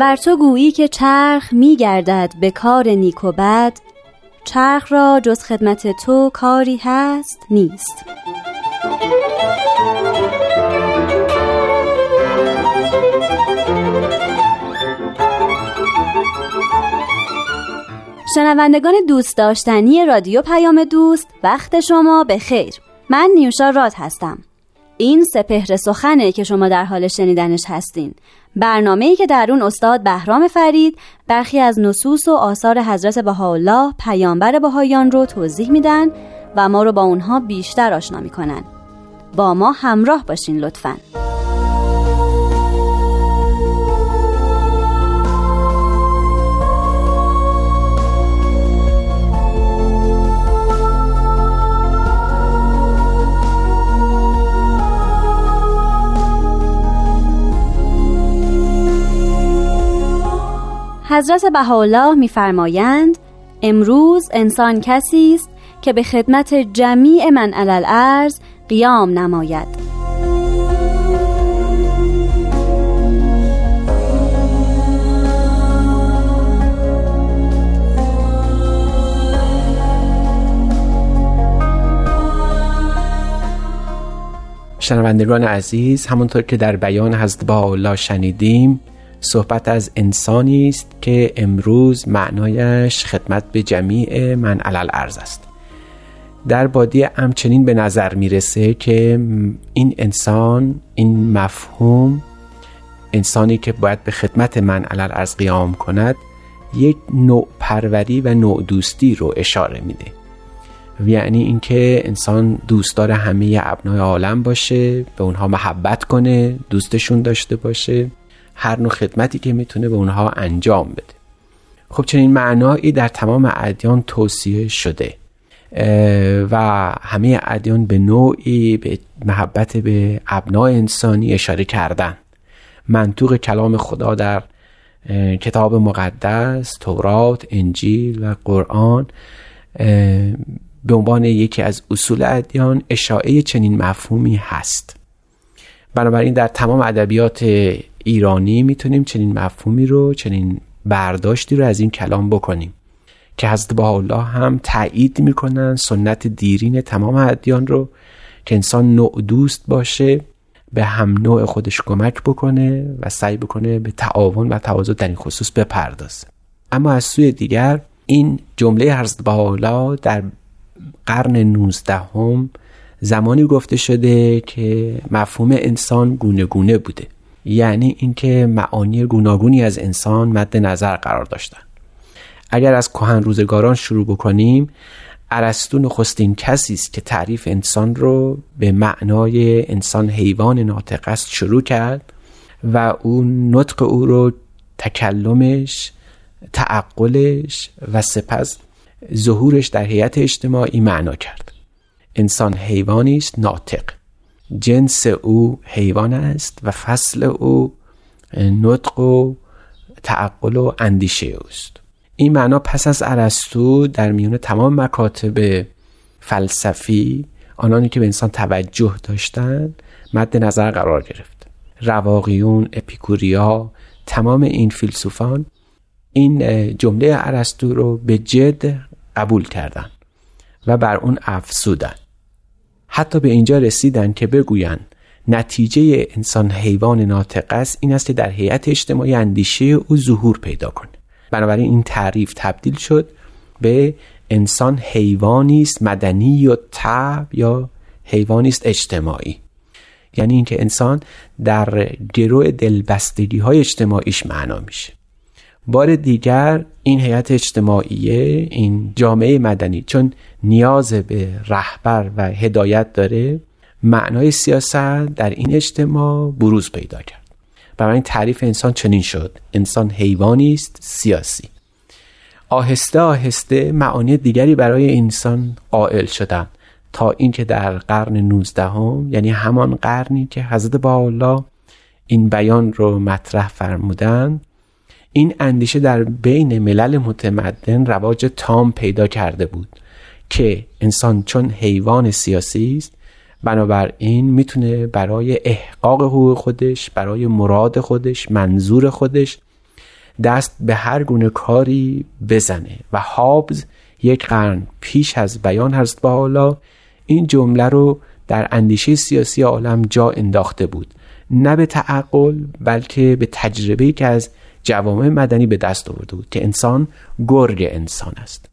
ور تو گویی که چرخ می گردد به کار نیک و بد چرخ را جز خدمت تو کاری هست نیست. شنوندگان دوست داشتنی رادیو پیام دوست وقت شما به خیر. من نیوشا راد هستم. این سپهر سخنه که شما در حال شنیدنش هستین. برنامه‌ای که در اون استاد بهرام فرید برخی از نصوص و آثار حضرت بهاءالله پیامبر بهایان رو توضیح میدن و ما رو با اونها بیشتر آشنا می‌کنن. با ما همراه باشین لطفاً. حضرت بهاءالله میفرمایند امروز انسان کسی است که به خدمت جمیع من علل ارز قیام نماید. شنوندگان عزیز همونطور که در بیان حضرت بهاءالله شنیدیم صحبت از انسانی است که امروز معنایش خدمت به جمیع من علل ارز است. در بادی همچنین به نظر می‌رسه که این انسان این مفهوم انسانی که باید به خدمت من علل ارز قیام کند یک نوع پروری و نوع دوستی رو اشاره میده. یعنی اینکه انسان دوست داره همه ابنای عالم باشه به اونها محبت کنه دوستشون داشته باشه. هر نوع خدمتی که می‌تونه به اونها انجام بده. خب چنین معنایی در تمام ادیان توصیه شده. و همه ادیان به نوعی به محبت به ابناع انسانی اشاره کردن. منطوق کلام خدا در کتاب مقدس تورات انجیل و قرآن به عنوان یکی از اصول ادیان اشاعه چنین مفهومی هست. بنابراین در تمام ادبیات ایرانی می‌تونیم چنین مفهومی رو چنین برداشتی رو از این کلام بکنیم که حضرت الله هم تایید می‌کنن سنت دیرین تمام ادیان رو که انسان نوع دوست باشه به هم نوع خودش کمک بکنه و سعی بکنه به تعاون و تواضع در این خصوص بپردازه. اما از سوی دیگر این جمله حضرت الله در قرن 19 هم زمانی گفته شده که مفهوم انسان گونه گونه بوده. یعنی اینکه معانی گوناگونی از انسان مد نظر قرار داشتن. اگر از کهن روزگاران شروع بکنیم ارسطو نخستین کسی است که تعریف انسان رو به معنای انسان حیوان ناطق است شروع کرد و اون نطق او رو تکلمش تعقلش و سپس ظهورش در هیئت اجتماعی معنا کرد. انسان حیوانی است ناطق. جنس او حیوان است و فصل او نطق و تعقل و اندیشه اوست. این معنا پس از ارسطو در میون تمام مکاتب فلسفی آنانی که به انسان توجه داشتند مد نظر قرار گرفت. رواقیون اپیکوریا تمام این فیلسوفان این جمله ارسطو رو به جد قبول کردند و بر اون افسودن حتی به اینجا رسیدن که بگویند نتیجه انسان حیوان ناطق است این است که در هیئت اجتماعی اندیشه او ظهور پیدا کنه بنابراین این تعریف تبدیل شد به انسان حیوانی است مدنی یا تب یا حیوانی است اجتماعی. یعنی اینکه انسان در گروه دلبستگی های اجتماعیش معنا میشه. بار دیگر این هیئت اجتماعیه این جامعه مدنی چون نیاز به رهبر و هدایت داره معنای سیاست در این اجتماع بروز پیدا کرد. برای این تعریف انسان چنین شد. انسان حیوانی است سیاسی. آهسته آهسته معانی دیگری برای انسان قائل شدن. تا اینکه در قرن 19 هم یعنی همان قرنی که حضرت با این بیان رو مطرح فرمودن این اندیشه در بین ملل متمدن رواج تام پیدا کرده بود که انسان چون حیوان سیاسی است بنابراین می‌تونه برای احقاق حقوق خودش برای مراد خودش منظور خودش دست به هر گونه کاری بزنه و هابز یک قرن پیش از بیان حضرت حالا این جمله رو در اندیشه سیاسی عالم جا انداخته بود. نه به تعقل بلکه به تجربه که از جوامع مدنی به دست آورده بود که انسان گرگ انسان است.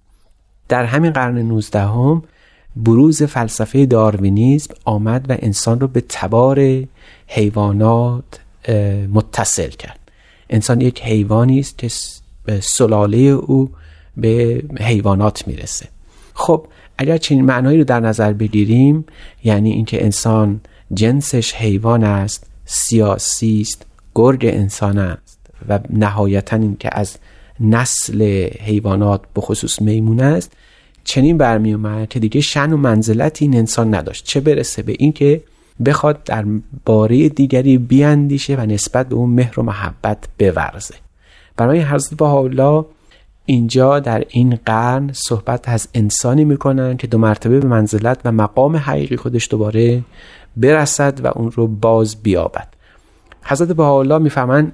در همین قرن 19 هم بروز فلسفه داروینیزم آمد و انسان رو به تبار حیوانات متصل کرد. انسان یک حیوانی است که سلاله او به حیوانات می‌رسه. خب اگر چنین معنایی رو در نظر بگیریم یعنی اینکه انسان جنسش حیوان است سیاسی است گرگ انسان است و نهایتا اینکه از نسل حیوانات به خصوص میمون است چنین برمی اومد که دیگه شن و منزلت این انسان نداشت. چه برسه به اینکه بخواد در باره دیگری بیاندیشه و نسبت به اون مهر و محبت بورزه. برای حضرت حالا اینجا در این قرن صحبت از انسانی می‌کنن که دو مرتبه به منزلت و مقام حقیقی خودش دوباره برسد و اون رو باز بیابد. حضرت حالا می‌فهمن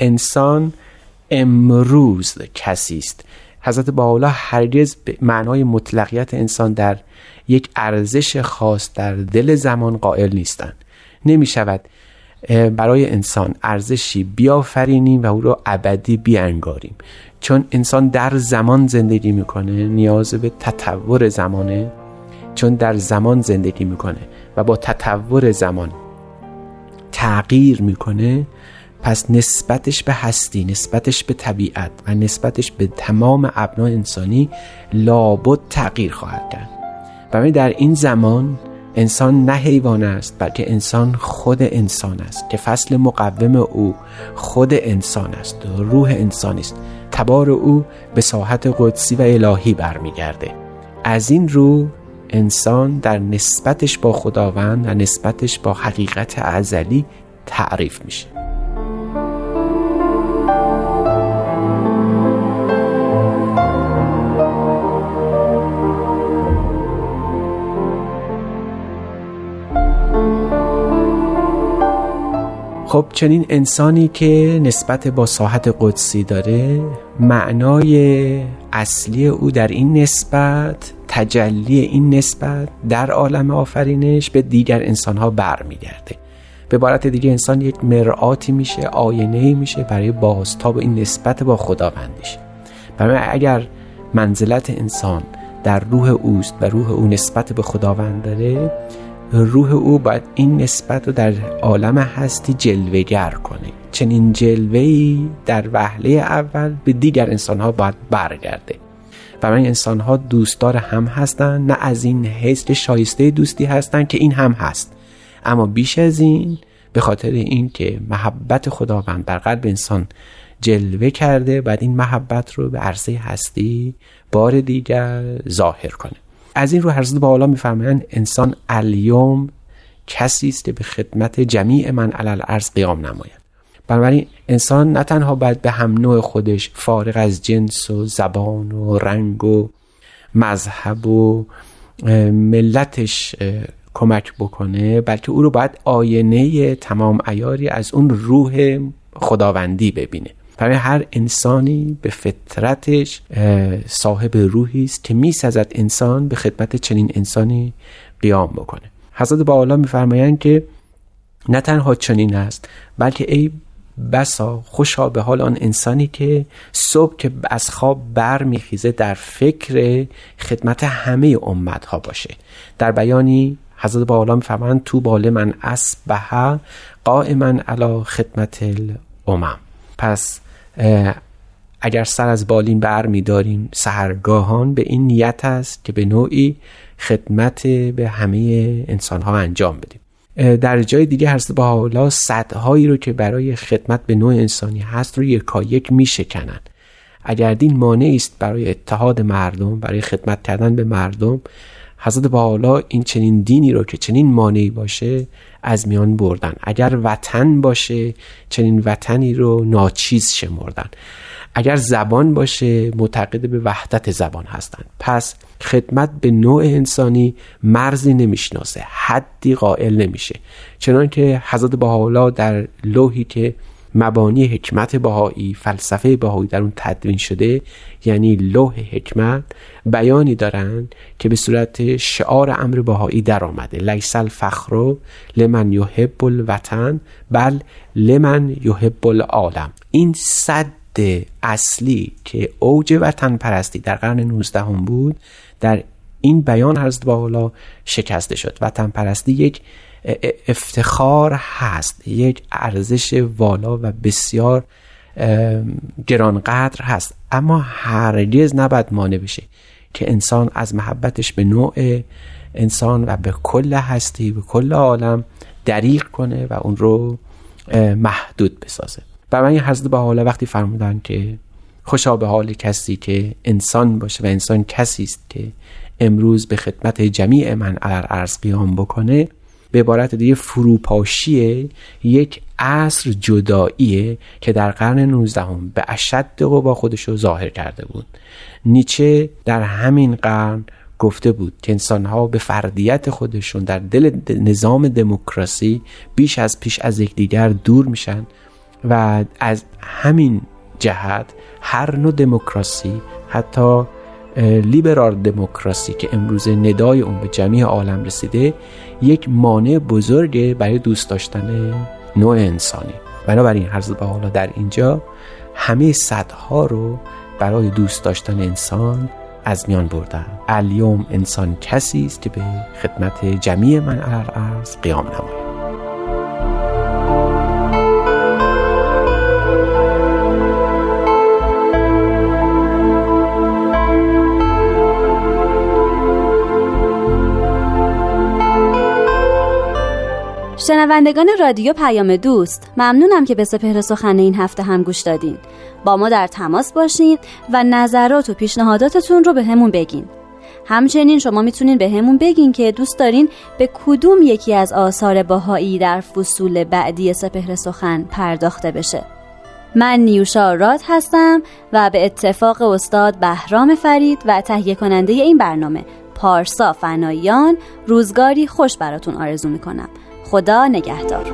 انسان امروز کسی است. حضرت باولا هرگز به معنای مطلقیت انسان در یک ارزش خاص در دل زمان قائل نیستند. نمی شود برای انسان ارزشی بیافرینیم و او را ابدی بیانگاریم. چون انسان در زمان زندگی می‌کنه نیاز به تطور زمانه. چون در زمان زندگی می‌کنه و با تطور زمان تغییر می‌کنه پس نسبتش به هستی نسبتش به طبیعت و نسبتش به تمام ابناع انسانی لابد تغییر خواهد کرد. برای در این زمان انسان نه حیوان است بلکه انسان خود انسان است که فصل مقوم او خود انسان است روح انسانی است. تبار او به ساحت قدسی و الهی برمیگرده. از این رو انسان در نسبتش با خداوند و نسبتش با حقیقت ازلی تعریف میشه. خب چنین انسانی که نسبت با ساحت قدسی داره معنای اصلی او در این نسبت تجلی این نسبت در عالم آفرینش به دیگر انسانها برمیگرده. به عبارت دیگه انسان یک مرآتی میشه آینه میشه برای بازتاب این نسبت با خداوندش. برای اگر منزلت انسان در روح اوست و روح او نسبت به خداوند داره روح او باید این نسبت رو در عالم هستی جلوگر کنه. چنین جلوهی در وهله اول به دیگر انسان ها باید برگرده. برای انسان ها دوستدار هم هستند نه از این حیث که شایسته دوستی هستند که این هم هست. اما بیش از این به خاطر اینکه محبت خداوند در قلب انسان جلوه کرده بعد این محبت رو به عرصه هستی بار دیگر ظاهر کنه. از این رو حضرت بالا میفرمایند انسان الیوم کسی است به خدمت جمیع من علل ارز قیام نماید. بنابراین انسان نه تنها باید به هم نوع خودش فارغ از جنس و زبان و رنگ و مذهب و ملتش کمک بکنه بلکه او رو باید آینه تمام ایاری از اون روح خداوندی ببینه. برای هر انسانی به فطرتش صاحب روحی است که می‌سازد انسان به خدمت چنین انسانی قیام بکنه. حضرت با میفرمایند که نه تنها چنین است بلکه ای بسا خوشا به حال آن انسانی که صبح که از خواب بر میخیزه در فکر خدمت همه امت ها باشه. در بیانی حضرت با می میفرمایند تو بال من اسبه قائما علی خدمت الامم. پس اگر سر از بالین بر می داریم سهرگاهان به این نیت است که به نوعی خدمت به همه انسان ها انجام بدیم. در جای دیگه هست با حالا صدهایی رو که برای خدمت به نوع انسانی هست رو یکا یک می شکنن اگر دین مانعی است برای اتحاد مردم برای خدمت کردن به مردم حضرت با این چنین دینی رو که چنین مانعی باشه از میان بردن. اگر وطن باشه چنین وطنی رو ناچیز شمردن. اگر زبان باشه معتقد به وحدت زبان هستند پس خدمت به نوع انسانی مرزی نمی‌شناسه حدی قائل نمیشه. چنانکه حضرت بهاءالله در لوحی که مبانی حکمت بهایی فلسفه بهایی در اون تدوین شده یعنی لوح حکمت بیانی دارند که به صورت شعار امر بهایی در آمده. لیس الفخر لمن یحب الوطن بل لمن یحب العالم. این صد اصلی که اوج وطن پرستی در قرن 19 هم بود در این بیان حضرت بالا شکسته شد وطن پرستی یک افتخار هست یک ارزش والا و بسیار گرانقدر هست. اما هرگز نباید مانع بشه که انسان از محبتش به نوع انسان و به کل هستی به کل عالم دریق کنه و اون رو محدود بسازه. برای حضرت حالا وقتی فرمودن که خوشا به حال کسی که انسان باشه و انسان کسی است که امروز به خدمت جمیع من عرض قیام بکنه به عبارت دیگه فروپاشی یک عصر جداییه که در قرن 19 هم به اشد قوا خودش رو ظاهر کرده بود. نیچه در همین قرن گفته بود که انسانها به فردیت خودشون در دل نظام دموکراسی بیش از پیش از یکدیگر دور میشن و از همین جهت هر نوع دموکراسی حتی لیبرال دموکراسی که امروز ندای اون به جمعی عالم رسیده یک مانع بزرگ برای دوست داشتن نوع انسانی. بنابراین حضرت حالا در اینجا همه صدها رو برای دوست داشتن انسان از میان بردن. الیوم انسان کسی است که به خدمت جمعی من الارض قیام نماید. شنوندگان رادیو پیام دوست ممنونم که به سپهر سخن این هفته هم گوش دادین. با ما در تماس باشین و نظرات و پیشنهاداتتون رو به همون بگین. همچنین شما می‌تونین به همون بگین که دوست دارین به کدوم یکی از آثار باهایی در فصول بعدی سپهر سخن پرداخته بشه. من نیوشا راد هستم و به اتفاق استاد بهرام فرید و تهیه کننده این برنامه پارسا فنایان روزگاری خوش براتون آرزو می‌کنم. خدا نگهدار.